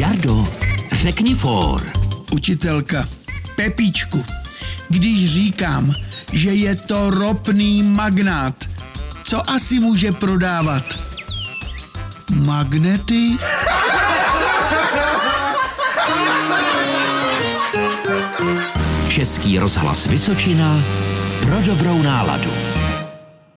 Jardo, řekni for. Učitelka, pepičku. když říkám, že je to ropný magnát, co asi může prodávat? Magnety? Český rozhlas Vysočina pro dobrou náladu.